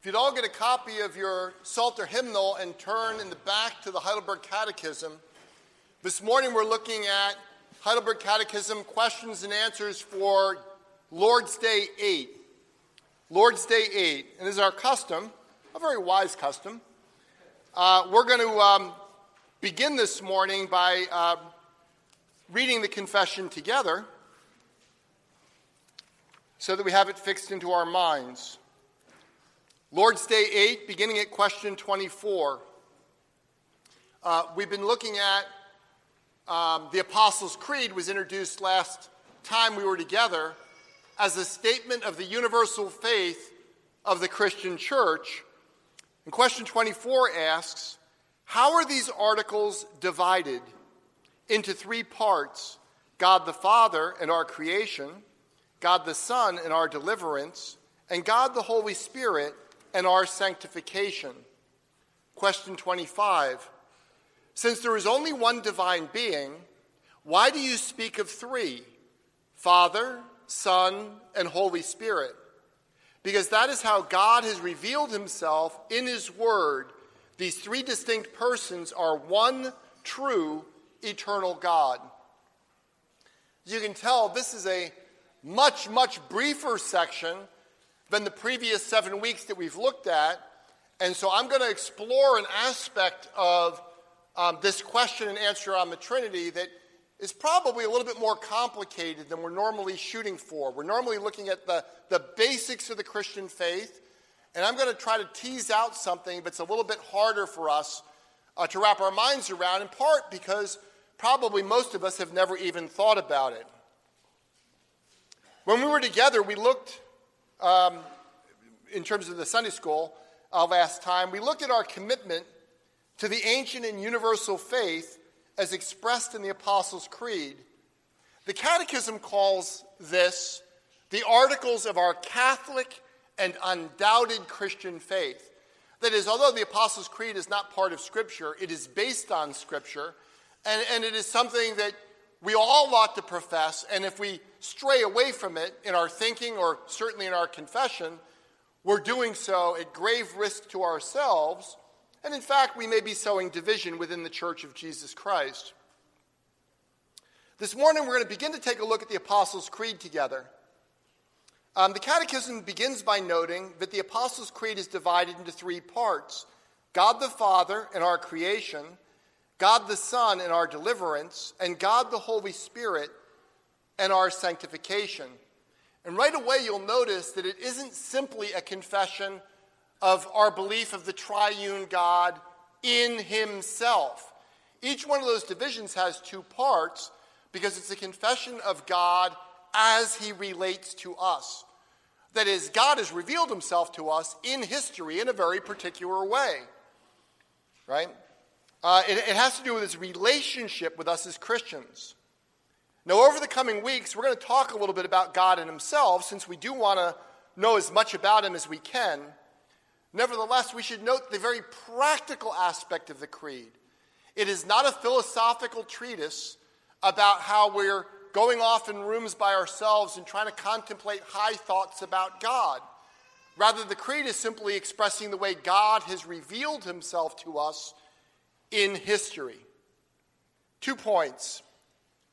If you'd all get a copy of your Psalter hymnal and turn in the back to the Heidelberg Catechism, this morning we're looking at Heidelberg Catechism questions and answers for Lord's Day 8. Lord's Day 8. And as our custom, a very wise custom, uh, we're going to um, begin this morning by uh, reading the confession together so that we have it fixed into our minds. Lord's Day 8, beginning at question 24. Uh, we've been looking at um, the Apostles' Creed was introduced last time we were together as a statement of the universal faith of the Christian church. And question 24 asks, how are these articles divided into three parts God the Father and our creation, God the Son and our deliverance, and God the Holy Spirit and our sanctification. Question 25. Since there is only one divine being, why do you speak of three Father, Son, and Holy Spirit? Because that is how God has revealed himself in his word. These three distinct persons are one true eternal God. As you can tell, this is a much, much briefer section than the previous seven weeks that we've looked at. And so I'm going to explore an aspect of um, this question and answer on the Trinity that is probably a little bit more complicated than we're normally shooting for. We're normally looking at the, the basics of the Christian faith, and I'm going to try to tease out something that's a little bit harder for us uh, to wrap our minds around, in part because probably most of us have never even thought about it. When we were together, we looked um, in terms of the Sunday school uh, last time, we looked at our commitment to the ancient and universal faith as expressed in the Apostles' Creed. The Catechism calls this the articles of our Catholic and undoubted Christian faith. That is, although the Apostles' Creed is not part of Scripture, it is based on Scripture, and, and it is something that we all ought to profess, and if we stray away from it in our thinking or certainly in our confession, we're doing so at grave risk to ourselves, and in fact, we may be sowing division within the Church of Jesus Christ. This morning, we're going to begin to take a look at the Apostles' Creed together. Um, the Catechism begins by noting that the Apostles' Creed is divided into three parts God the Father and our creation God the Son in our deliverance, and God the Holy Spirit and our sanctification. And right away, you'll notice that it isn't simply a confession of our belief of the triune God in Himself. Each one of those divisions has two parts because it's a confession of God as He relates to us. That is, God has revealed Himself to us in history in a very particular way. Right? Uh, it, it has to do with his relationship with us as Christians. Now, over the coming weeks, we're going to talk a little bit about God and Himself, since we do want to know as much about Him as we can. Nevertheless, we should note the very practical aspect of the Creed. It is not a philosophical treatise about how we're going off in rooms by ourselves and trying to contemplate high thoughts about God. Rather, the Creed is simply expressing the way God has revealed Himself to us in history. Two points.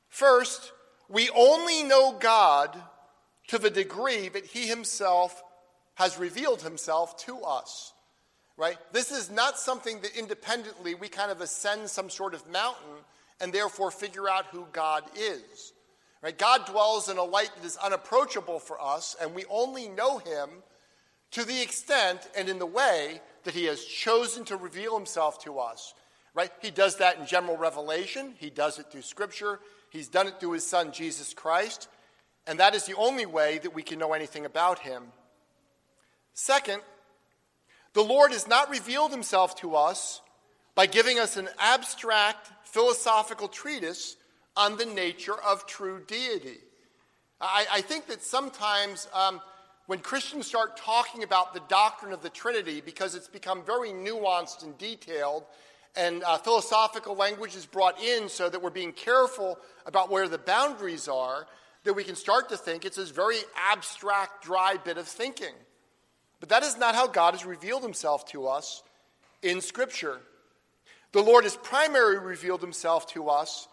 First, we only know God to the degree that He Himself has revealed Himself to us. Right? This is not something that independently we kind of ascend some sort of mountain and therefore figure out who God is. Right? God dwells in a light that is unapproachable for us, and we only know Him to the extent and in the way that He has chosen to reveal Himself to us. Right? He does that in general revelation, he does it through scripture, he's done it through his son Jesus Christ, and that is the only way that we can know anything about him. Second, the Lord has not revealed himself to us by giving us an abstract philosophical treatise on the nature of true deity. I, I think that sometimes um, when Christians start talking about the doctrine of the Trinity, because it's become very nuanced and detailed, and uh, philosophical language is brought in so that we're being careful about where the boundaries are, that we can start to think it's this very abstract, dry bit of thinking. But that is not how God has revealed himself to us in Scripture. The Lord has primarily revealed himself to us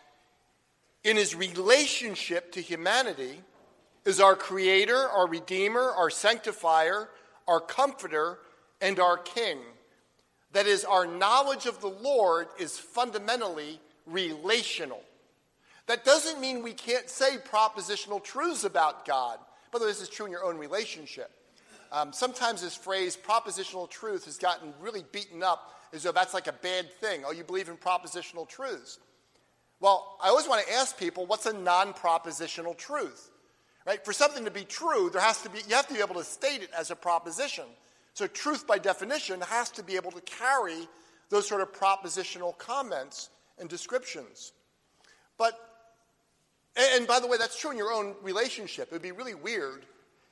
in his relationship to humanity as our creator, our redeemer, our sanctifier, our comforter, and our king. That is, our knowledge of the Lord is fundamentally relational. That doesn't mean we can't say propositional truths about God. By the way, this is true in your own relationship. Um, sometimes this phrase, propositional truth, has gotten really beaten up as though that's like a bad thing. Oh, you believe in propositional truths. Well, I always want to ask people, what's a non propositional truth? Right? For something to be true, there has to be, you have to be able to state it as a proposition. So, truth by definition has to be able to carry those sort of propositional comments and descriptions. But, and by the way, that's true in your own relationship. It would be really weird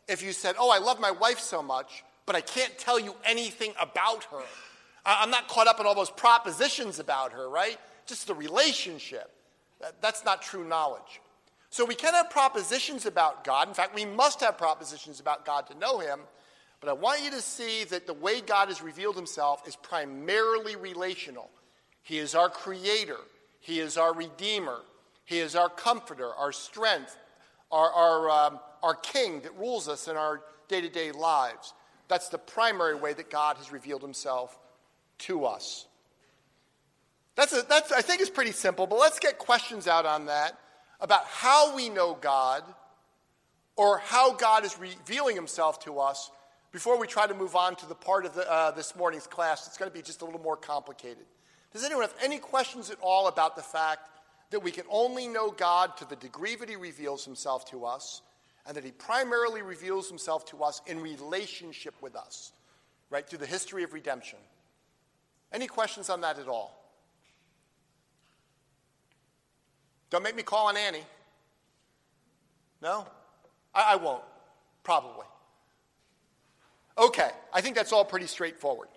if you said, Oh, I love my wife so much, but I can't tell you anything about her. I'm not caught up in all those propositions about her, right? Just the relationship. That's not true knowledge. So we can have propositions about God. In fact, we must have propositions about God to know Him. But I want you to see that the way God has revealed Himself is primarily relational. He is our creator, He is our redeemer, He is our comforter, our strength, our, our, um, our king that rules us in our day to day lives. That's the primary way that God has revealed Himself to us. That's, a, that's, I think it's pretty simple, but let's get questions out on that about how we know God or how God is revealing himself to us before we try to move on to the part of the, uh, this morning's class that's going to be just a little more complicated. Does anyone have any questions at all about the fact that we can only know God to the degree that he reveals himself to us and that he primarily reveals himself to us in relationship with us, right, through the history of redemption? Any questions on that at all? Don't make me call on Annie. No? I, I won't, probably. Okay, I think that's all pretty straightforward.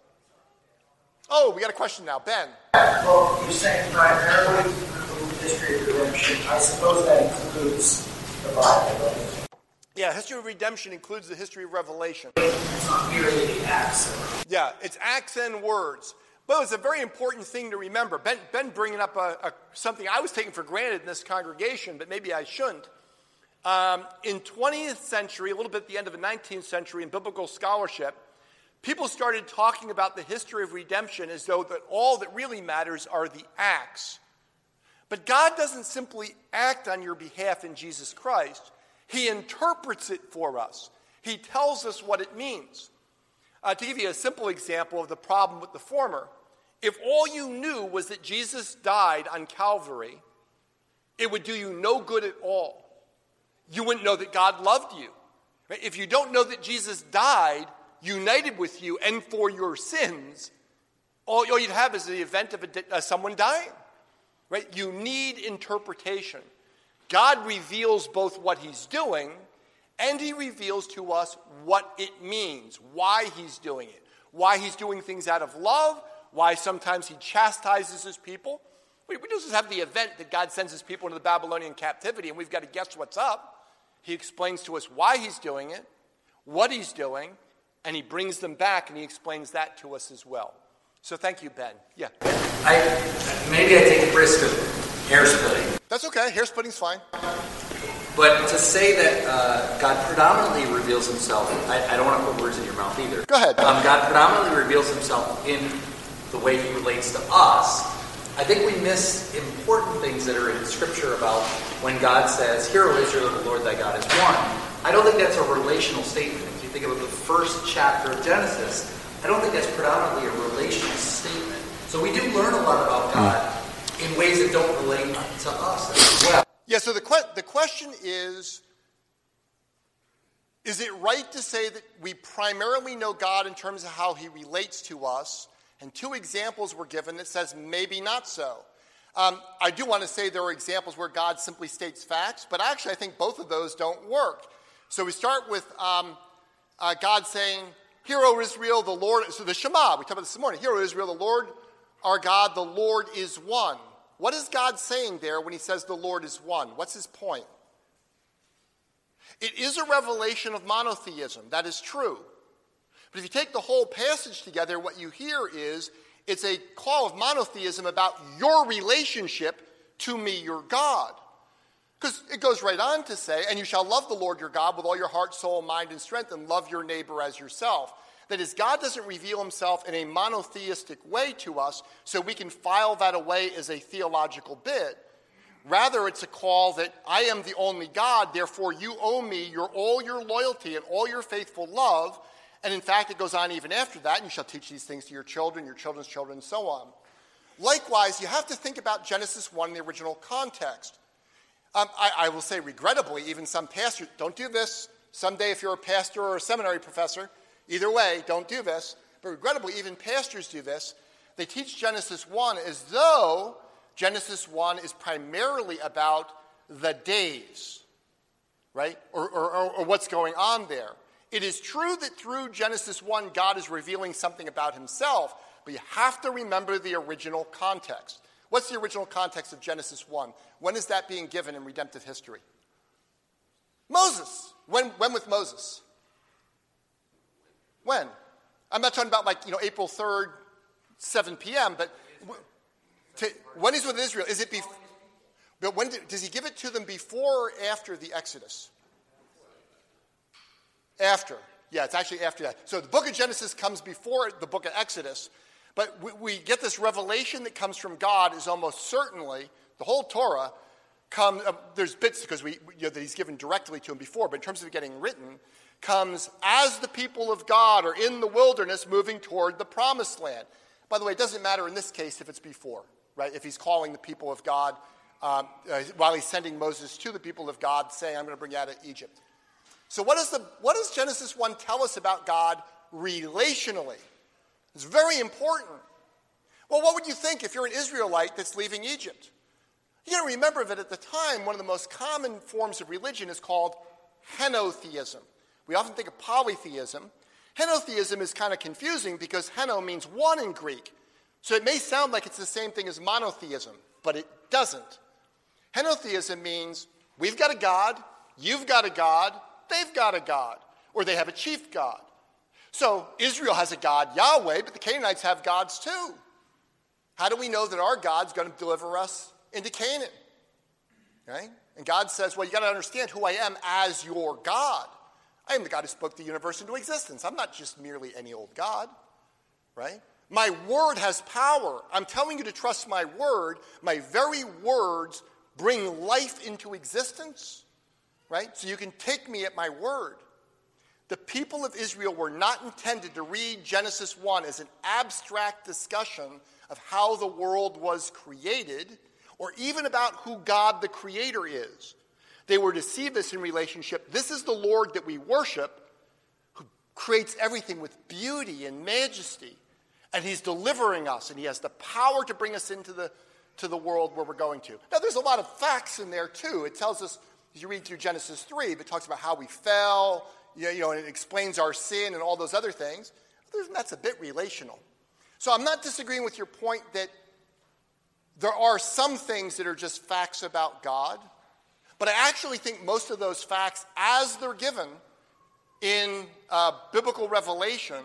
Oh, we got a question now. Ben. Well, you're saying primarily the history of redemption. I suppose that includes the Bible. Yeah, history of redemption includes the history of Revelation. It's not merely the acts. Yeah, it's acts and words. But it's a very important thing to remember. Ben, ben bringing up a, a, something I was taking for granted in this congregation, but maybe I shouldn't. Um, in 20th century, a little bit at the end of the 19th century, in biblical scholarship, people started talking about the history of redemption as though that all that really matters are the acts. But God doesn't simply act on your behalf in Jesus Christ, He interprets it for us. He tells us what it means. Uh, to give you a simple example of the problem with the former, if all you knew was that Jesus died on Calvary, it would do you no good at all. You wouldn't know that God loved you. If you don't know that Jesus died united with you and for your sins, all, all you'd have is the event of a, uh, someone dying. Right? You need interpretation. God reveals both what he's doing and he reveals to us what it means, why he's doing it, why he's doing things out of love, why sometimes he chastises his people. We, we just have the event that God sends his people into the Babylonian captivity, and we've got to guess what's up. He explains to us why he's doing it, what he's doing, and he brings them back and he explains that to us as well. So thank you, Ben. Yeah. I maybe I take a risk of hair splitting. That's okay. Hair splitting's fine. But to say that uh, God predominantly reveals himself, I, I, don't want to put words in your mouth either. Go ahead. Um, God predominantly reveals himself in the way he relates to us. I think we miss important things that are in Scripture about when God says, Hear, O Israel, the Lord thy God is one. I don't think that's a relational statement. If you think about the first chapter of Genesis, I don't think that's predominantly a relational statement. So we do learn a lot about hmm. God in ways that don't relate to us as well. Yeah, so the, que- the question is Is it right to say that we primarily know God in terms of how he relates to us? And two examples were given that says maybe not so. Um, I do want to say there are examples where God simply states facts, but actually I think both of those don't work. So we start with um, uh, God saying, Hear, O Israel, the Lord, so the Shema, we talked about this morning, Hear, O Israel, the Lord our God, the Lord is one. What is God saying there when he says the Lord is one? What's his point? It is a revelation of monotheism. That is true. But if you take the whole passage together, what you hear is it's a call of monotheism about your relationship to me, your God. Because it goes right on to say, and you shall love the Lord your God with all your heart, soul, mind, and strength, and love your neighbor as yourself. That is, God doesn't reveal himself in a monotheistic way to us so we can file that away as a theological bit. Rather, it's a call that I am the only God, therefore you owe me your, all your loyalty and all your faithful love. And in fact, it goes on even after that, and you shall teach these things to your children, your children's children, and so on. Likewise, you have to think about Genesis 1 in the original context. Um, I, I, will say, regrettably, even some pastors don't do this. Someday, if you're a pastor or a seminary professor, either way, don't do this. But regrettably, even pastors do this. They teach Genesis 1 as though Genesis 1 is primarily about the days, right? Or, or, or, what's going on there. It is true that through Genesis 1, God is revealing something about himself, but you have to remember the original context. What's the original context of Genesis 1? When is that being given in redemptive history? Moses. When, when with Moses? When? I'm not talking about like, you know, April 3rd, 7 p.m., but to, when he's with Israel, is it before? But when does he give it to them before or after the Exodus? After. Yeah, it's actually after that. So the book of Genesis comes before the book of Exodus, but we, we get this revelation that comes from God is almost certainly the whole Torah. Come, uh, there's bits because we, you know, that he's given directly to him before, but in terms of getting written, comes as the people of God are in the wilderness moving toward the promised land. By the way, it doesn't matter in this case if it's before, right? If he's calling the people of God um, uh, while he's sending Moses to the people of God, saying, I'm going to bring you out of Egypt. So, what, is the, what does Genesis 1 tell us about God relationally? It's very important. Well, what would you think if you're an Israelite that's leaving Egypt? You got to remember that at the time, one of the most common forms of religion is called henotheism. We often think of polytheism. Henotheism is kind of confusing because heno means one in Greek. So it may sound like it's the same thing as monotheism, but it doesn't. Henotheism means we've got a God, you've got a God, they've got a God, or they have a chief God. So Israel has a God, Yahweh, but the Canaanites have gods too. How do we know that our God's going to deliver us into Canaan? Right? And God says, Well, you got to understand who I am as your God. I am the God who spoke the universe into existence. I'm not just merely any old God, right? My word has power. I'm telling you to trust my word. My very words bring life into existence, right? So you can take me at my word. The people of Israel were not intended to read Genesis 1 as an abstract discussion of how the world was created or even about who God the Creator is. They were to see this in relationship. This is the Lord that we worship, who creates everything with beauty and majesty. And He's delivering us, and He has the power to bring us into the, to the world where we're going to. Now, there's a lot of facts in there, too. It tells us, as you read through Genesis 3, it talks about how we fell, you know, and it explains our sin and all those other things. That's a bit relational. So I'm not disagreeing with your point that there are some things that are just facts about God. But I actually think most of those facts, as they're given in uh, biblical revelation,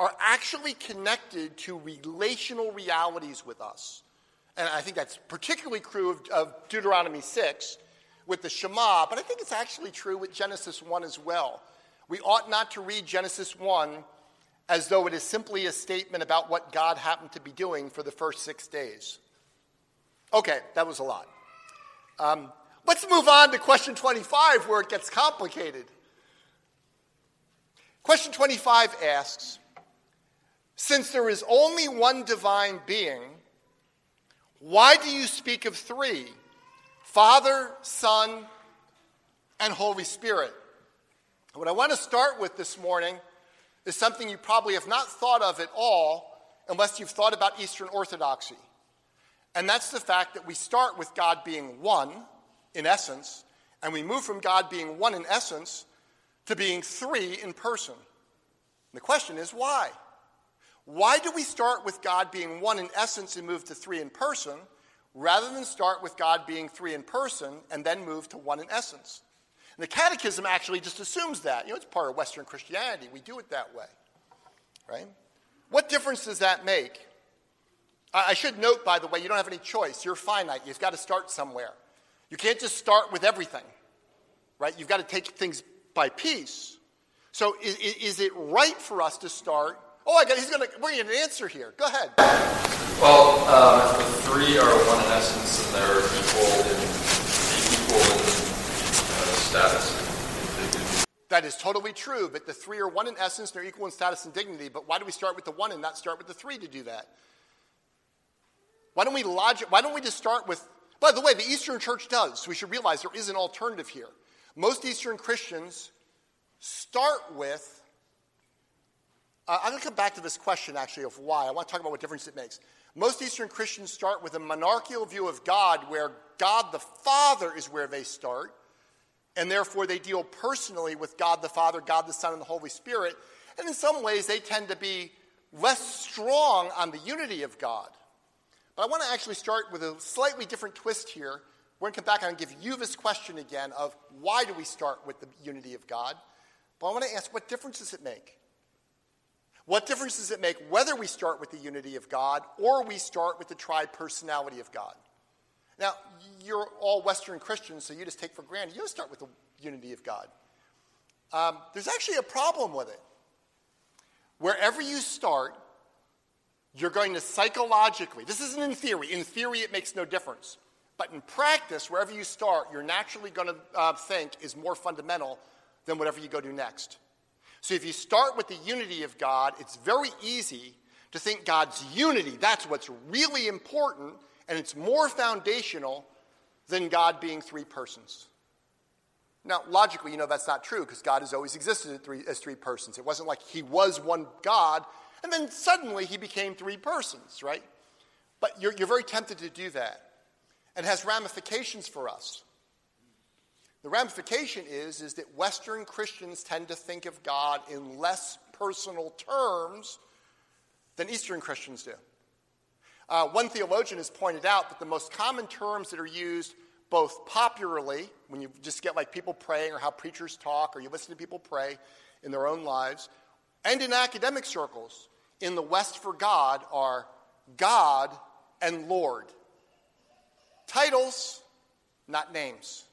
are actually connected to relational realities with us. And I think that's particularly true of, of Deuteronomy 6 with the Shema, but I think it's actually true with Genesis 1 as well. We ought not to read Genesis 1 as though it is simply a statement about what God happened to be doing for the first six days. Okay, that was a lot. Um, Let's move on to question 25 where it gets complicated. Question 25 asks Since there is only one divine being, why do you speak of three Father, Son, and Holy Spirit? What I want to start with this morning is something you probably have not thought of at all unless you've thought about Eastern Orthodoxy. And that's the fact that we start with God being one in essence, and we move from God being one in essence to being three in person. And the question is why? Why do we start with God being one in essence and move to three in person, rather than start with God being three in person and then move to one in essence? And the Catechism actually just assumes that. You know, it's part of Western Christianity. We do it that way. right? What difference does that make? I should note, by the way, you don't have any choice. You're finite. You've got to start somewhere. You can't just start with everything, right? You've got to take things by piece. So is, is it right for us to start? Oh, I got. He's going to bring an answer here. Go ahead. Well, um, the three are one in essence, and they're equal in equal in uh, status. That is totally true, but the three are one in essence, and they're equal in status and dignity. But why do we start with the one and not start with the three to do that? Why don't we logic? Why don't we just start with? By the way, the Eastern Church does. So we should realize there is an alternative here. Most Eastern Christians start with. Uh, I'm going to come back to this question actually of why. I want to talk about what difference it makes. Most Eastern Christians start with a monarchical view of God, where God the Father is where they start, and therefore they deal personally with God the Father, God the Son, and the Holy Spirit. And in some ways, they tend to be less strong on the unity of God. But I want to actually start with a slightly different twist here. We're going to come back and give you this question again of why do we start with the unity of God? But I want to ask what difference does it make? What difference does it make whether we start with the unity of God or we start with the tri personality of God? Now, you're all Western Christians, so you just take for granted you start with the unity of God. Um, there's actually a problem with it. Wherever you start, you're going to psychologically, this isn't in theory, in theory it makes no difference. But in practice, wherever you start, you're naturally going to uh, think is more fundamental than whatever you go do next. So if you start with the unity of God, it's very easy to think God's unity, that's what's really important, and it's more foundational than God being three persons. Now, logically, you know that's not true because God has always existed three, as three persons. It wasn't like he was one God and then suddenly he became three persons, right? But you're, you're very tempted to do that. And has ramifications for us. The ramification is, is that Western Christians tend to think of God in less personal terms than Eastern Christians do. Uh, one theologian has pointed out that the most common terms that are used both popularly, when you just get like people praying or how preachers talk or you listen to people pray in their own lives, and in academic circles, in the West for God are God and Lord. Titles, not names.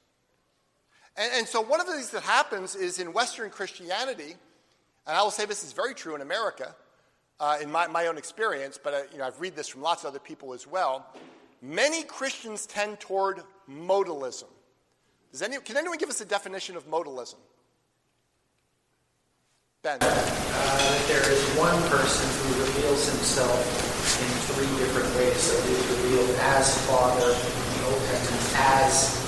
And, and, so one of the things that happens is in Western Christianity, and I will say this is very true in America, uh, in my, my own experience, but uh, you know, I've read this from lots of other people as well. Many Christians tend toward modalism. Does any, can anyone give us a definition of modalism? Ben. Uh, there is one person who reveals himself in three different ways. So he is revealed as Father in the Old Testament, as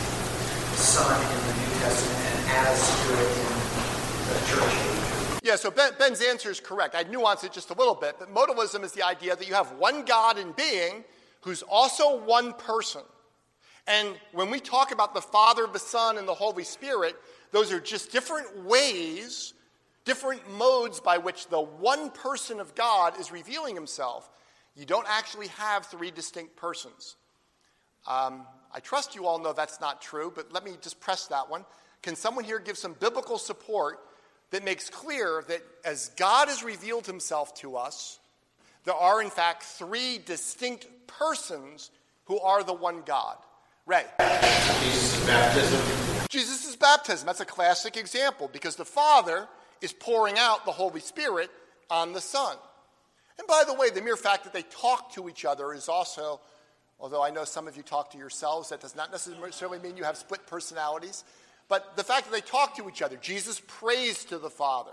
Son in the New Testament, and as Spirit in the church Yeah, so ben, Ben's answer is correct. I'd nuance it just a little bit, but modalism is the idea that you have one God in being who's also one person. And when we talk about the Father, the Son, and the Holy Spirit, those are just different ways different modes by which the one person of God is revealing himself. You don't actually have three distinct persons. Um, I trust you all know that's not true, but let me just press that one. Can someone here give some biblical support that makes clear that as God has revealed himself to us, there are in fact three distinct persons who are the one God? Ray. Jesus' baptism. Jesus' baptism. That's a classic example because the Father is pouring out the Holy Spirit on the Son. And by the way, the mere fact that they talk to each other is also, although I know some of you talk to yourselves, that does not necessarily mean you have split personalities. But the fact that they talk to each other, Jesus prays to the Father.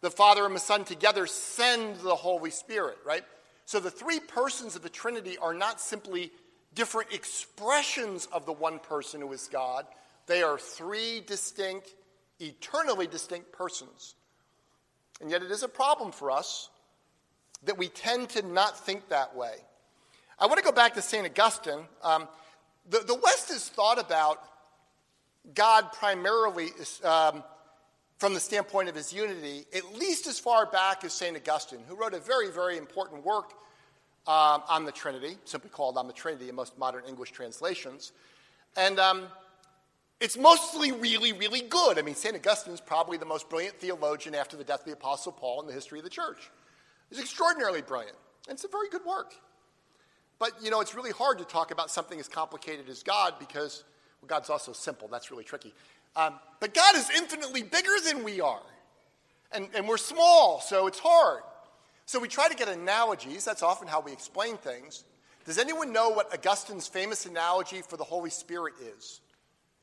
The Father and the Son together send the Holy Spirit, right? So the three persons of the Trinity are not simply different expressions of the one person who is God, they are three distinct, eternally distinct persons. And yet, it is a problem for us that we tend to not think that way. I want to go back to St. Augustine. Um, the, the West has thought about God primarily um, from the standpoint of his unity, at least as far back as St. Augustine, who wrote a very, very important work um, on the Trinity, simply called On the Trinity in most modern English translations. And um, it's mostly really, really good. I mean, St. Augustine is probably the most brilliant theologian after the death of the Apostle Paul in the history of the church. is extraordinarily brilliant. And it's a very good work. But, you know, it's really hard to talk about something as complicated as God because, well, God's also simple. That's really tricky. Um, but God is infinitely bigger than we are. And, and we're small, so it's hard. So we try to get analogies. That's often how we explain things. Does anyone know what Augustine's famous analogy for the Holy Spirit is?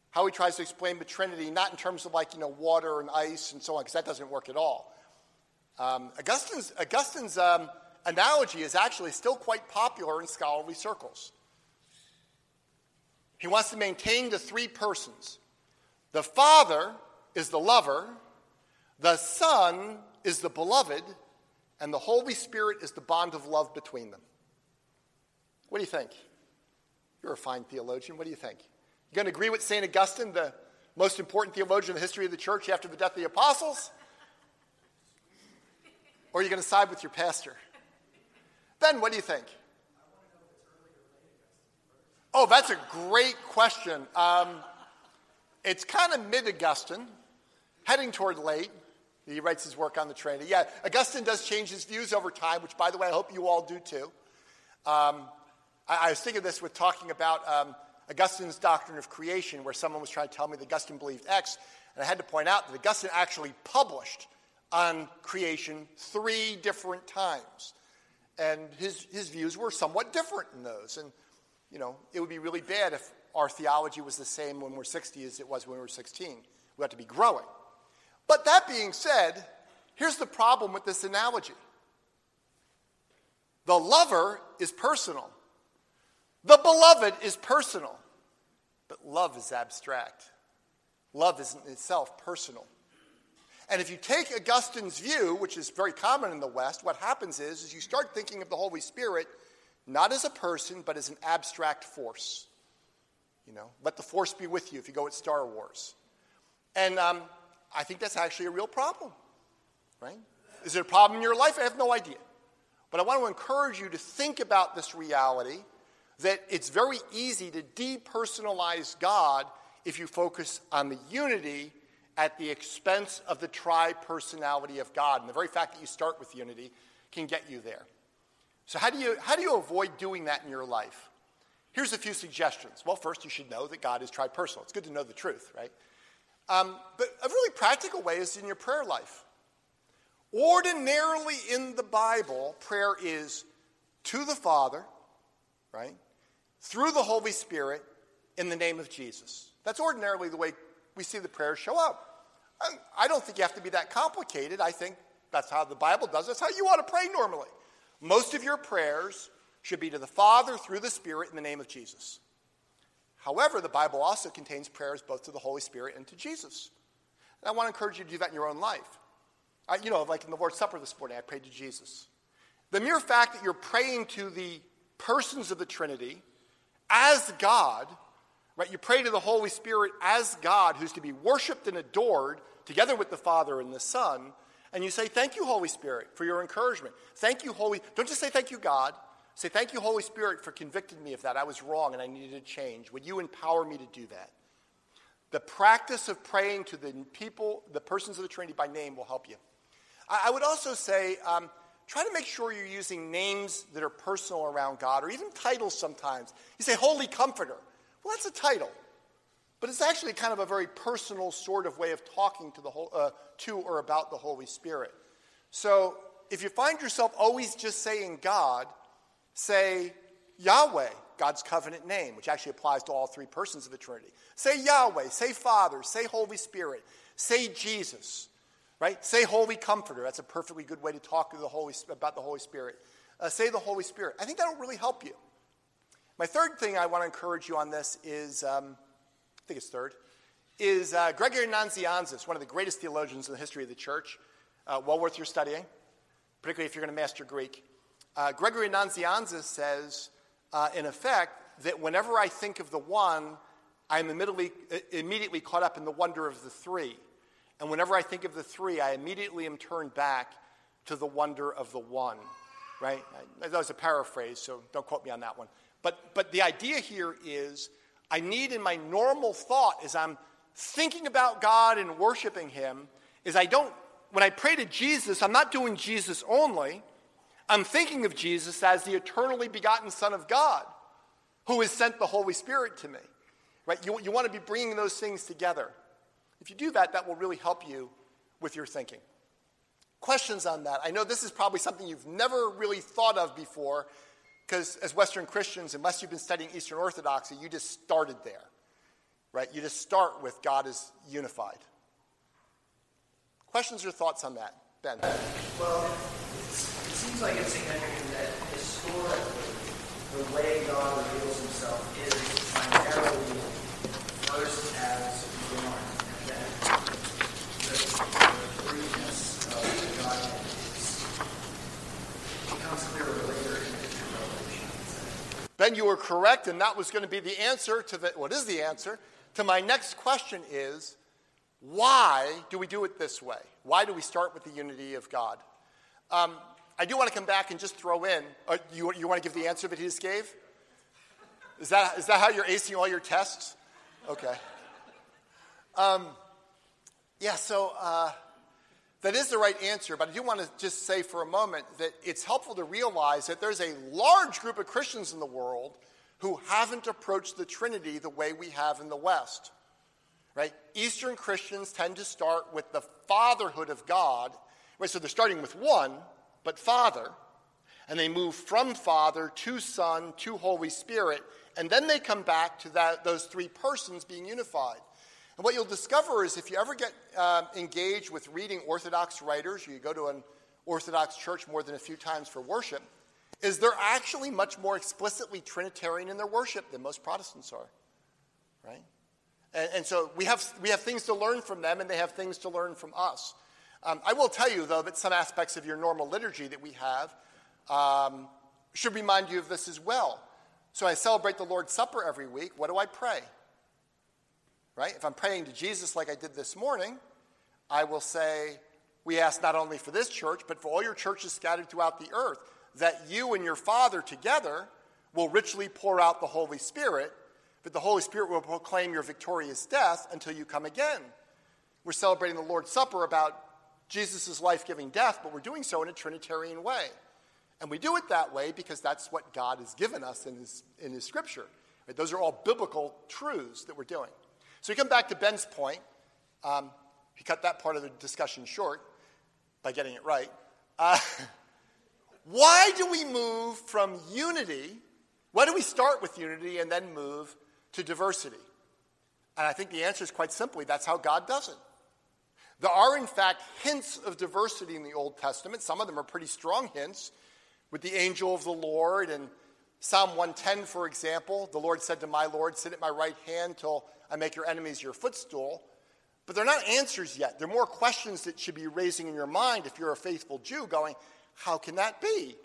How he tries to explain the Trinity, not in terms of like, you know, water and ice and so on, because that doesn't work at all. Um, Augustine's, Augustine's um, analogy is actually still quite popular in scholarly circles. He wants to maintain the three persons. The Father is the lover, the Son is the beloved, and the Holy Spirit is the bond of love between them. What do you think? You're a fine theologian. What do you think? You going to agree with St. Augustine, the most important theologian in the history of the church after the death of the apostles? Or are you going to side with your pastor? Ben, what do you think? Oh, that's a great question. Um, it's kind of mid Augustine, heading toward late. He writes his work on the Trinity. Yeah, Augustine does change his views over time, which, by the way, I hope you all do too. Um, I, I, was thinking of this with talking about um, Augustine's doctrine of creation, where someone was trying to tell me that Augustine believed X, and I had to point out that Augustine actually published on creation three different times. And his, his views were somewhat different in those. And, you know, it would be really bad if our theology was the same when we're 60 as it was when we were 16. We have to be growing. But that being said, here's the problem with this analogy the lover is personal, the beloved is personal, but love is abstract. Love is in itself personal. And if you take Augustine's view, which is very common in the West, what happens is, is you start thinking of the Holy Spirit not as a person, but as an abstract force. You know, let the force be with you if you go at Star Wars. And um, I think that's actually a real problem, right? Is it a problem in your life? I have no idea. But I want to encourage you to think about this reality that it's very easy to depersonalize God if you focus on the unity at the expense of the tri personality of God. And the very fact that you start with unity can get you there. So, how do, you, how do you avoid doing that in your life? Here's a few suggestions. Well, first, you should know that God is tri-personal. It's good to know the truth, right? Um, but a really practical way is in your prayer life. Ordinarily in the Bible, prayer is to the Father, right? Through the Holy Spirit in the name of Jesus. That's ordinarily the way we see the prayers show up. I don't think you have to be that complicated. I think that's how the Bible does. That's how you ought to pray normally. Most of your prayers should be to the Father through the Spirit in the name of Jesus. However, the Bible also contains prayers both to the Holy Spirit and to Jesus. And I want to encourage you to do that in your own life. I, you know, like in the Lord's Supper this morning, I prayed to Jesus. The mere fact that you're praying to the persons of the Trinity as God Right? You pray to the Holy Spirit as God who's to be worshiped and adored together with the Father and the Son. And you say, Thank you, Holy Spirit, for your encouragement. Thank you, Holy. Don't just say thank you, God. Say, Thank you, Holy Spirit, for convicting me of that. I was wrong and I needed to change. Would you empower me to do that? The practice of praying to the people, the persons of the Trinity by name will help you. I, would also say, um, try to make sure you're using names that are personal around God or even titles sometimes. You say, Holy Comforter. Well, that's a title, but it's actually kind of a very personal sort of way of talking to, the whole, uh, to or about the Holy Spirit. So if you find yourself always just saying God, say Yahweh, God's covenant name, which actually applies to all three persons of the Trinity. Say Yahweh, say Father, say Holy Spirit, say Jesus, right? Say Holy Comforter. That's a perfectly good way to talk to the Holy, about the Holy Spirit. Uh, say the Holy Spirit. I think that'll really help you. My third thing I want to encourage you on this is, um, I think it's third, is uh, Gregory Nazianzus, one of the greatest theologians in the history of the church, uh, well worth your studying, particularly if you're going to master Greek. Uh, Gregory Nazianzus says, uh, in effect, that whenever I think of the one, I'm immediately, immediately caught up in the wonder of the three. And whenever I think of the three, I immediately am turned back to the wonder of the one. Right? That was a paraphrase, so don't quote me on that one. But, but the idea here is I need in my normal thought as I'm thinking about God and worshiping Him, is I don't, when I pray to Jesus, I'm not doing Jesus only, I'm thinking of Jesus as the eternally begotten Son of God who has sent the Holy Spirit to me. Right? You, you want to be bringing those things together. If you do that, that will really help you with your thinking. Questions on that? I know this is probably something you've never really thought of before, because as Western Christians, unless you've been studying Eastern Orthodoxy, you just started there. Right? You just start with God is unified. Questions or thoughts on that? Ben? Well, it seems like it's significant that historically, the way God reveals himself is primarily first as one, and then the, the threeness of the becomes the Ben, you were correct, and that was going to be the answer to the, what is the answer to my next question is why do we do it this way? Why do we start with the unity of God? Um, I do want to come back and just throw in. Uh, you, you want to give the answer that he just gave? Is that, is that how you're acing all your tests? Okay. Um, yeah, so uh, that is the right answer, but I do want to just say for a moment that it's helpful to realize that there's a large group of Christians in the world who haven't approached the Trinity the way we have in the West. Right? Eastern Christians tend to start with the fatherhood of God. Right? So they're starting with one, but Father. And they move from Father to Son to Holy Spirit. And then they come back to that, those three persons being unified. And what you'll discover is if you ever get uh, engaged with reading Orthodox writers, you go to an Orthodox church more than a few times for worship, is they're actually much more explicitly Trinitarian in their worship than most Protestants are. Right? And, and, so we have, we have things to learn from them, and they have things to learn from us. Um, I will tell you, though, that some aspects of your normal liturgy that we have um, should remind you of this as well. So I celebrate the Lord's Supper every week. What do I pray? Right? If I'm praying to Jesus like I did this morning, I will say, We ask not only for this church, but for all your churches scattered throughout the earth, that you and your Father together will richly pour out the Holy Spirit but the Holy Spirit will proclaim your victorious death until you come again. We're celebrating the Lord's Supper about Jesus' life giving death, but we're doing so in a Trinitarian way. And we do it that way because that's what God has given us in His, in his Scripture. Those are all biblical truths that we're doing. So we come back to Ben's point. Um, he cut that part of the discussion short by getting it right. Uh, why do we move from unity? Why do we start with unity and then move to diversity? And I think the answer is quite simply that's how God does it. There are, in fact, hints of diversity in the Old Testament. Some of them are pretty strong hints, with the angel of the Lord and Psalm 110, for example. The Lord said to my Lord, Sit at my right hand till I make your enemies your footstool. But they're not answers yet. They're more questions that should be raising in your mind if you're a faithful Jew, going, How can that be?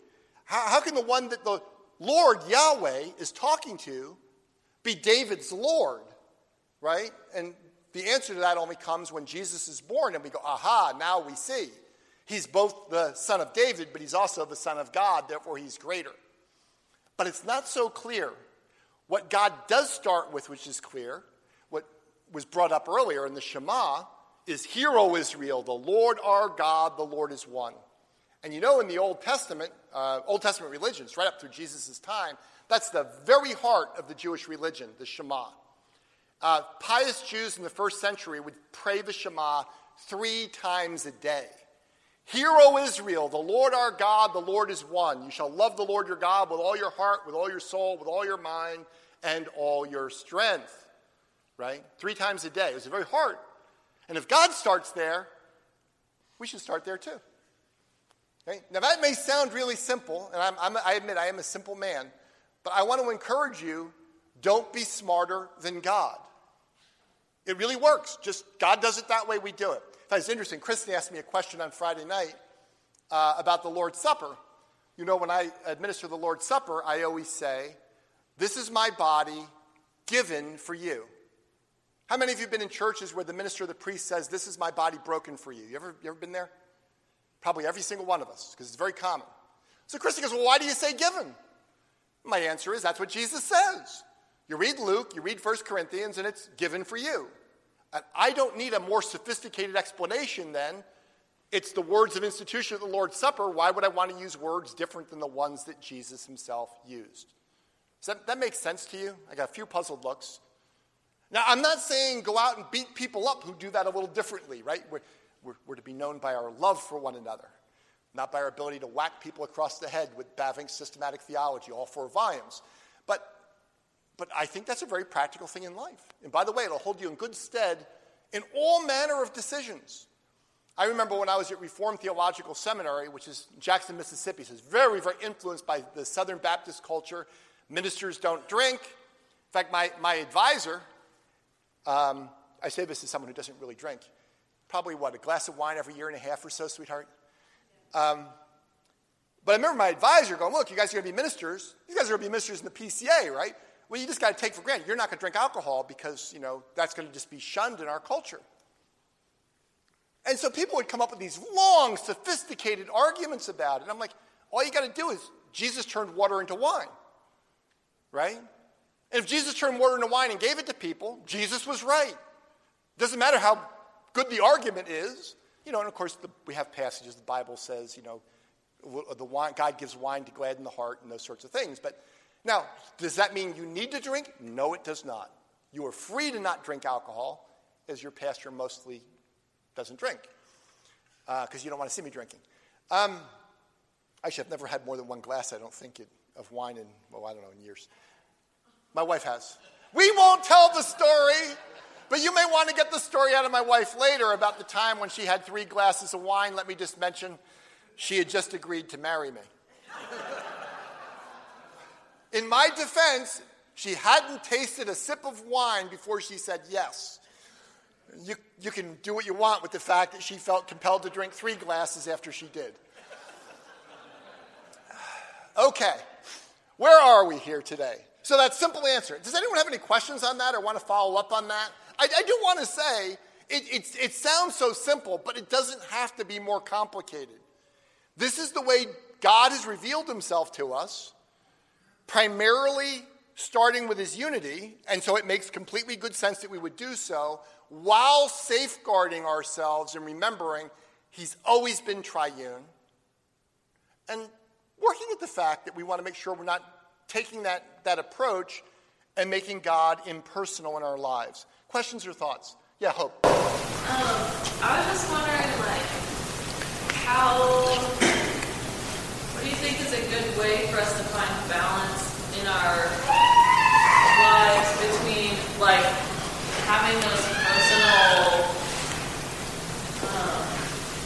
How, how can the one that the Lord, Yahweh, is talking to be David's Lord, right? And the answer to that only comes when Jesus is born and we go, aha, now we see. He's both the son of David, but he's also the son of God, therefore he's greater. But it's not so clear. What God does start with, which is clear, what was brought up earlier in the Shema, is Hear, O Israel, the Lord our God, the Lord is one. And you know, in the Old Testament, uh, Old Testament religions, right up through Jesus' time, that's the very heart of the Jewish religion, the Shema. Uh, pious Jews in the first century would pray the Shema three times a day. Hear, O Israel, the Lord our God, the Lord is one. You shall love the Lord your God with all your heart, with all your soul, with all your mind, and all your strength. Right? Three times a day. It was very heart. And if God starts there, we should start there too. Now, that may sound really simple, and I'm, I'm, I admit I am a simple man. But I want to encourage you don't be smarter than God. It really works. Just God does it that way, we do it. Fact, it's interesting. Kristen asked me a question on Friday night uh, about the Lord's Supper. You know, when I administer the Lord's Supper, I always say, This is my body given for you. How many of you have been in churches where the minister or the priest says, This is my body broken for you? You ever, you ever been there? Probably every single one of us, because it's very common. So Kristen goes, Well, why do you say given? My answer is that's what Jesus says. You read Luke, you read 1 Corinthians, and it's given for you. And I don't need a more sophisticated explanation then It's the words of institution of the Lord's Supper. Why would I want to use words different than the ones that Jesus himself used? Does that, that make sense to you? I got a few puzzled looks. Now, I'm not saying go out and beat people up who do that a little differently, right? We're, we're, we're to be known by our love for one another, not by our ability to whack people across the head with Bavinck's systematic theology, all four volumes. But, I think that's a very practical thing in life. And by the way, it'll hold you in good stead in all manner of decisions. I remember when I was at Reformed Theological Seminary, which is Jackson, Mississippi, so it's very, very influenced by the Southern Baptist culture. Ministers don't drink. In fact, my, my advisor, um, I say this as someone who doesn't really drink, probably what, a glass of wine every year and a half or so, sweetheart? Um, but I remember my advisor going, Look, you guys are going to be ministers. You guys are going to be ministers in the PCA, right? Well, you just got to take for granted you're not going to drink alcohol because, you know, that's going to just be shunned in our culture. And so people would come up with these long, sophisticated arguments about it. And I'm like, all you got to do is Jesus turned water into wine, right? And if Jesus turned water into wine and gave it to people, Jesus was right. Doesn't matter how good the argument is. You know, and of course, the, we have passages, the Bible says, you know, the wine, God gives wine to gladden the heart and those sorts of things. But now, does that mean you need to drink? No, it does not. You are free to not drink alcohol, as your pastor mostly doesn't drink because uh, you don't want to see me drinking. Um, actually, I've never had more than one glass, I don't think, it, of wine in, well, I don't know, in years. My wife has. We won't tell the story, but you may want to get the story out of my wife later about the time when she had three glasses of wine. Let me just mention she had just agreed to marry me. in my defense, she hadn't tasted a sip of wine before she said yes you, you can do what you want with the fact that she felt compelled to drink three glasses after she did. Okay, where are we here today? So that simple answer. Does anyone have any questions on that or want to follow up on that? I, I do want to say it, it, it sounds so simple, but it doesn't have to be more complicated. This is the way God has revealed himself to us, primarily starting with his unity, and so it makes completely good sense that we would do so, while safeguarding ourselves and remembering he's always been triune, and working at the fact that we want to make sure we're not taking that, that approach and making God impersonal in our lives. Questions or thoughts? Yeah, Hope. Um, I was just wondering, like, how, what do you think is a good way for us to find balance our lives between, like, having those personal um,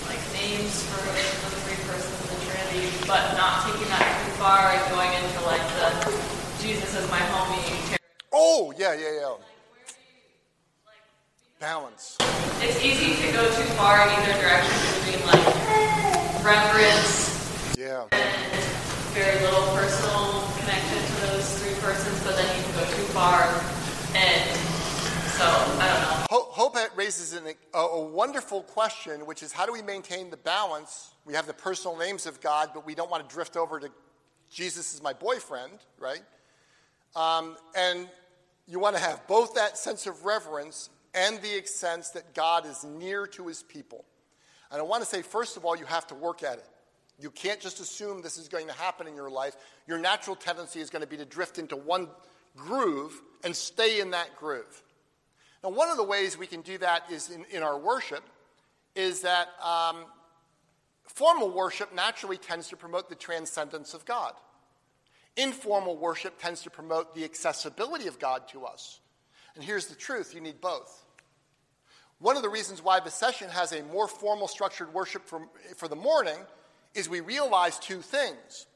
like names for the three persons in the Trinity, but not taking that too far and going into like the Jesus is my homie. Oh yeah, yeah, yeah. Balance. It's easy to go too far in either direction between like reverence yeah. and very little personal connection to those three persons, but then you can go too far and so I don't know. Hope raises an, a, a wonderful question, which is how do we maintain the balance? We have the personal names of God, but we don't want to drift over to Jesus is my boyfriend, right? Um, and you want to have both that sense of reverence and the sense that God is near to his people. And I want to say, first of all, you have to work at it. You can't just assume this is going to happen in your life. Your natural tendency is going to be to drift into one groove and stay in that groove. Now, one of the ways we can do that is in, in our worship, is that um, formal worship naturally tends to promote the transcendence of God. Informal worship tends to promote the accessibility of God to us. And here's the truth you need both. One of the reasons why the session has a more formal structured worship for, for the morning is we realize two things.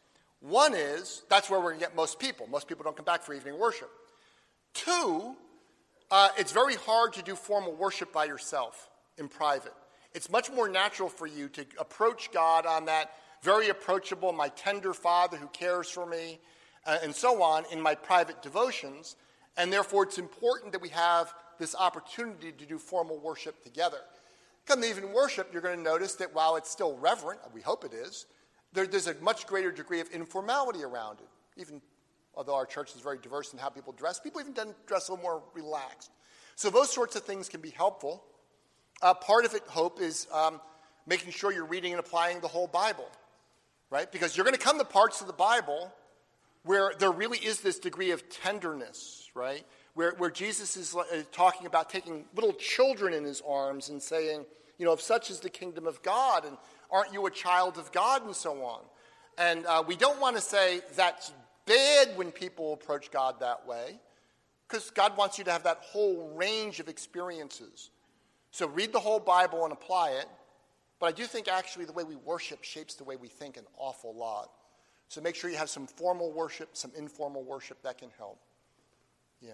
One is that's where we're going to get most people. Most people don't come back for evening worship. Two, uh, it's very hard to do formal worship by yourself in private. It's much more natural for you to approach God on that very approachable, my tender Father who cares for me, uh, and so on in my private devotions. And therefore, it's important that we have this opportunity to do formal worship together. Come to evening worship, you're going to notice that while it's still reverent, we hope it is, there, there's a much greater degree of informality around it. Even although our church is very diverse in how people dress, people even dress a little more relaxed. So those sorts of things can be helpful. Uh, part of it, hope, is um, making sure you're reading and applying the whole Bible, right? Because you're going to come to parts of the Bible where there really is this degree of tenderness, right? Where, where Jesus is uh, talking about taking little children in his arms and saying, you know, if such is the kingdom of God, and aren't you a child of God, and so on. And uh, we don't want to say that's bad when people approach God that way, because God wants you to have that whole range of experiences. So read the whole Bible and apply it. But I do think actually the way we worship shapes the way we think an awful lot. So make sure you have some formal worship, some informal worship that can help. Yeah.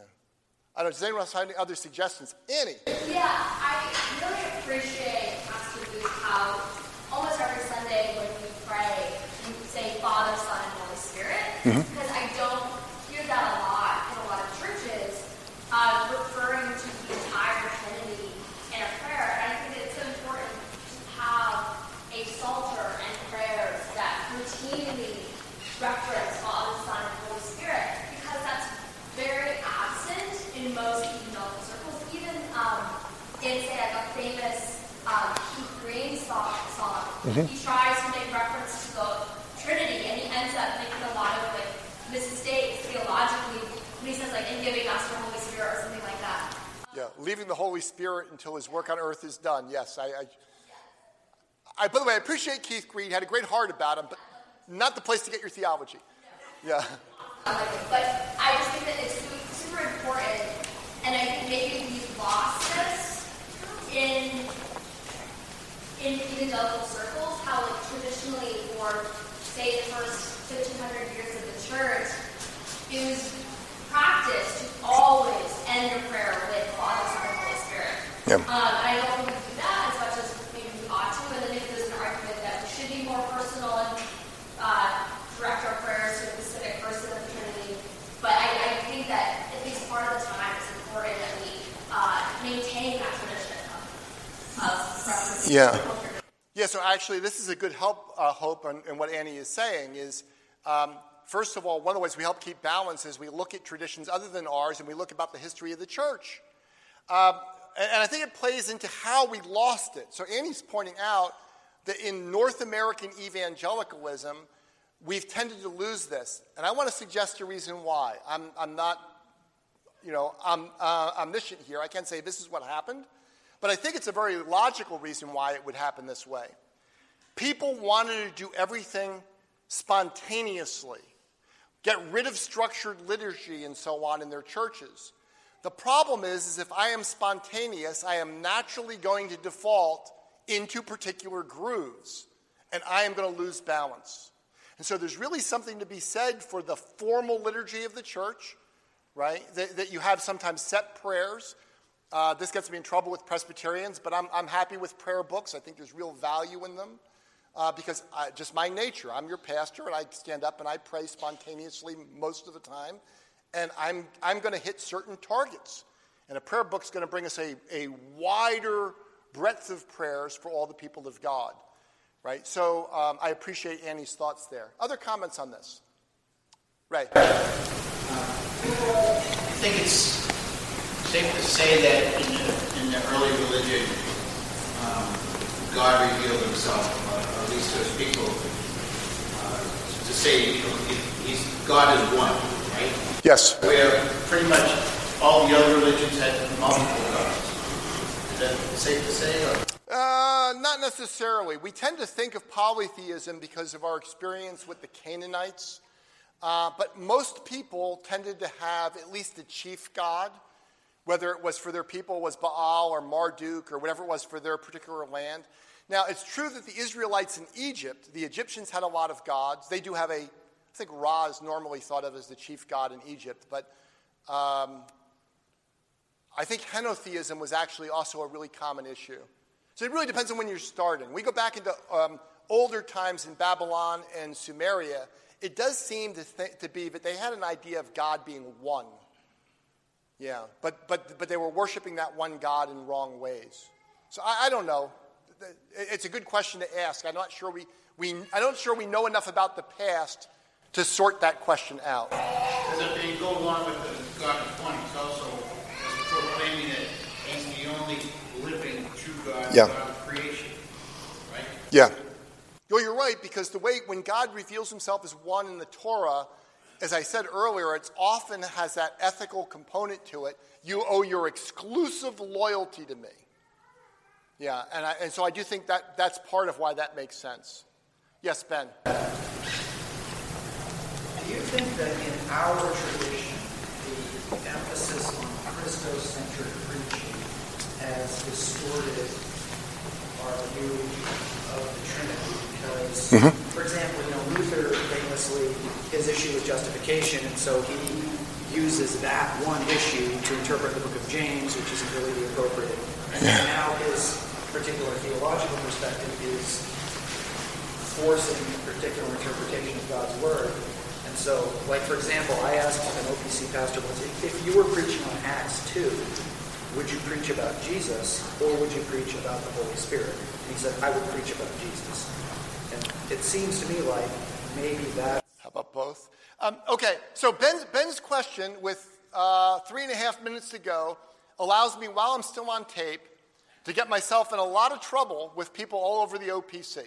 I don't know, does anyone else have any other suggestions? Any? Yeah, I really appreciate Pastor Booth how almost every Sunday when we pray, you say Father, Son, and Holy Spirit. Mm-hmm. Because I don't hear that a lot in a lot of churches, uh, referring to the entire Trinity in a prayer. And I think it's so important to have a psalter and prayers that routinely reference Father, Son, and Holy Spirit because that's very absent in most evangelical circles. Even um, in, say, like a famous um, Keith Green song, song he tries to make reference to the Trinity, and he ends up making a lot of like mistakes theologically when he says like in giving us the Holy Spirit or something like that. Yeah, leaving the Holy Spirit until his work on earth is done. Yes, I, I, I by the way, I appreciate Keith Green. Had a great heart about him, but not the place to get your theology. Yeah. But I just think that it's super important, and I think maybe we've lost this in in evangelical circles. How like traditionally, for say the first 1500 years of the church, it was practiced to always end your prayer with Father, Son, and Holy Spirit. Yeah. Um, and I don't think we do that as much as maybe we ought to. And then maybe there's an argument that we should be more personal and uh, direct our prayers to a specific person of the Trinity. But I, I think that at least part of the time it's important that we uh, maintain that tradition of, of reference. Yeah. Yeah, so actually, this is a good help, uh, hope in what Annie is saying is, um, first of all, one of the ways we help keep balance is we look at traditions other than ours and we look about the history of the church. Um, and, and I think it plays into how we lost it. So Annie's pointing out that in North American evangelicalism, we've tended to lose this. And I want to suggest a reason why. I'm, I'm not, you know, I'm uh, omniscient here. I can't say this is what happened. But I think it's a very logical reason why it would happen this way. People wanted to do everything spontaneously, get rid of structured liturgy and so on in their churches. The problem is, is if I am spontaneous, I am naturally going to default into particular grooves, and I am going to lose balance. And so there's really something to be said for the formal liturgy of the church, right? That, that you have sometimes set prayers. Uh, this gets me in trouble with Presbyterians, but I'm, I'm happy with prayer books. I think there's real value in them uh, because I, just my nature. I'm your pastor, and I stand up and I pray spontaneously most of the time, and I'm, I'm going to hit certain targets. And a prayer book's going to bring us a, a wider breadth of prayers for all the people of God, right? So um, I appreciate Annie's thoughts there. Other comments on this? Ray. I think it's safe to say that in the, in the early religion, um, God revealed himself, uh, or at least to his people, uh, to say, you know, he, he's, God is one, right? Yes. Where pretty much all the other religions had multiple gods. Is that safe to say? Or? Uh, not necessarily. We tend to think of polytheism because of our experience with the Canaanites, uh, but most people tended to have at least a chief god, whether it was for their people was Baal or Marduk or whatever it was for their particular land. Now, it's true that the Israelites in Egypt, the Egyptians had a lot of gods. They do have a, I think Ra is normally thought of as the chief god in Egypt, but um, I think henotheism was actually also a really common issue. So it really depends on when you're starting. We go back into um, older times in Babylon and Sumeria. It does seem to, th- to be that they had an idea of God being one. Yeah, but, but, but they were worshiping that one God in wrong ways. So I, I don't know. It's a good question to ask. I'm not sure we, we, I'm not sure we know enough about the past to sort that question out. Because if they go along with the God one, it's also proclaiming that he's the only living true God, Yeah. God of creation, right? Yeah. Well, you're right, because the way when God reveals himself as one in the Torah, as I said earlier, it often has that ethical component to it. You owe your exclusive loyalty to me. Yeah, and, I, and so I do think that that's part of why that makes sense. Yes, Ben. Do you think that in our tradition, the emphasis on Christocentric preaching has distorted our view of the Trinity? Because, Mhm. for example, you know, Luther famously, his issue was justification, and so he uses that one issue to interpret the book of James, which isn't really the appropriate. And now his particular theological perspective is forcing a particular interpretation of God's word. And so, like for example, I asked an OPC pastor once, if if you were preaching on Acts 2, would you preach about Jesus or would you preach about the Holy Spirit? And he said, I would preach about Jesus. It seems to me like maybe that How about both? Um, okay, so Ben's, Ben's question with uh, three and a half minutes to go allows me, while I'm still on tape, to get myself in a lot of trouble with people all over the OPC.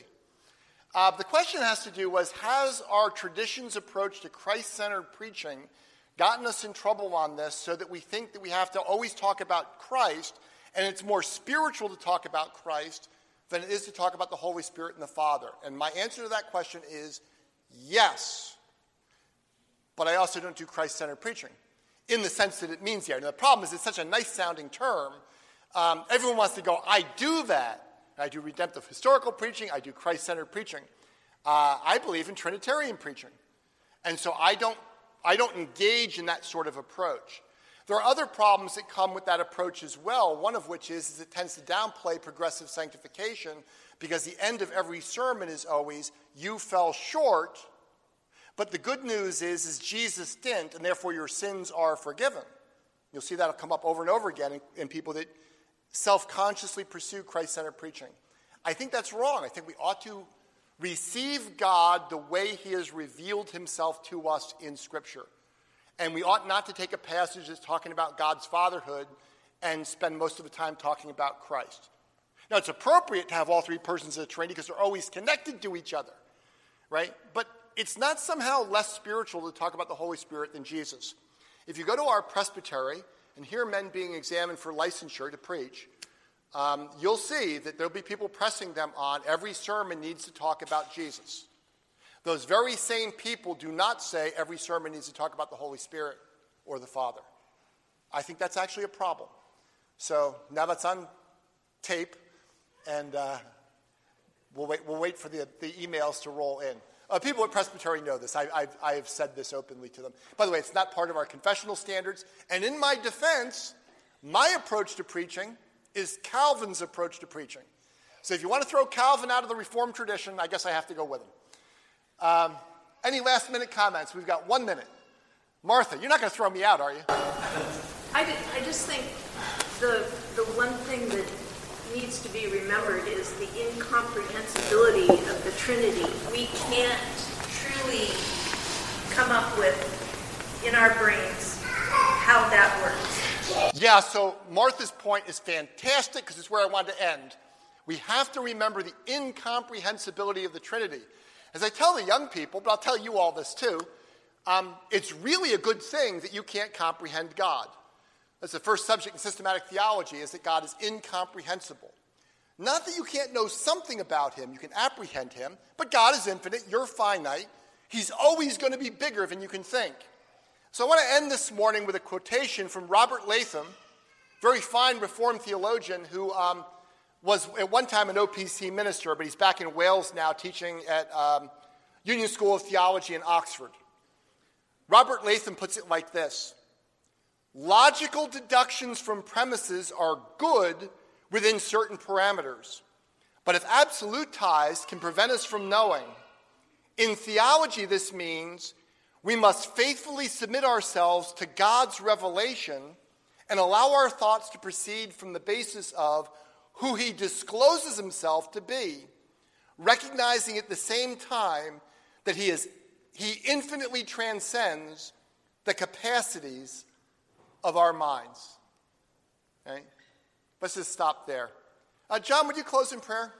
Uh, the question has to do was, has our traditions approach to Christ-centered preaching gotten us in trouble on this so that we think that we have to always talk about Christ, and it's more spiritual to talk about Christ than it is to talk about the Holy Spirit and the Father? And my answer to that question is yes but I also don't do Christ centered preaching in the sense that it means here. And the problem is it's such a nice sounding term. Um, everyone wants to go, I do that. I do redemptive historical preaching, I do Christ centered preaching. Uh, I believe in Trinitarian preaching. And so I don't, I don't engage in that sort of approach. There are other problems that come with that approach as well, one of which is, is it tends to downplay progressive sanctification because the end of every sermon is always, you fell short but the good news is, is Jesus didn't, and therefore your sins are forgiven. You'll see that'll come up over and over again in, in people that self-consciously pursue Christ-centered preaching. I think that's wrong. I think we ought to receive God the way he has revealed himself to us in Scripture. And we ought not to take a passage that's talking about God's fatherhood and spend most of the time talking about Christ. Now, it's appropriate to have all three persons of the Trinity because they're always connected to each other, right? But it's not somehow less spiritual to talk about the Holy Spirit than Jesus. If you go to our presbytery and hear men being examined for licensure to preach, um, you'll see that there'll be people pressing them on every sermon needs to talk about Jesus. Those very same people do not say every sermon needs to talk about the Holy Spirit or the Father. I think that's actually a problem. So now that's on tape, and uh, we'll, wait, we'll wait for the, the emails to roll in. Uh, people at Presbytery know this. I, I've, I have said this openly to them. By the way, it's not part of our confessional standards. And in my defense, my approach to preaching is Calvin's approach to preaching. So if you want to throw Calvin out of the Reformed tradition, I guess I have to go with him. Um, any last minute comments? We've got one minute. Martha, you're not going to throw me out, are you? I, I just think the, the one thing that needs to be remembered is the incomprehensibility of the Trinity. We can't truly come up with in our brains how that works. Yeah, so Martha's point is fantastic because it's where I wanted to end. We have to remember the incomprehensibility of the Trinity. As I tell the young people, but I'll tell you all this too, um, it's really a good thing that you can't comprehend God. That's the first subject in systematic theology, is that God is incomprehensible. Not that you can't know something about him, you can apprehend him, but God is infinite, you're finite. He's always going to be bigger than you can think. So I want to end this morning with a quotation from Robert Letham, very fine Reformed theologian who um, was at one time an OPC minister, but he's back in Wales now teaching at um, Union School of Theology in Oxford. Robert Letham puts it like this Logical deductions from premises are good within certain parameters. But if absolute ties can prevent us from knowing, in theology, this means we must faithfully submit ourselves to God's revelation and allow our thoughts to proceed from the basis of who He discloses Himself to be, recognizing at the same time that He, is, he infinitely transcends the capacities of our minds. Okay? Let's just stop there. Uh, John, would you close in prayer?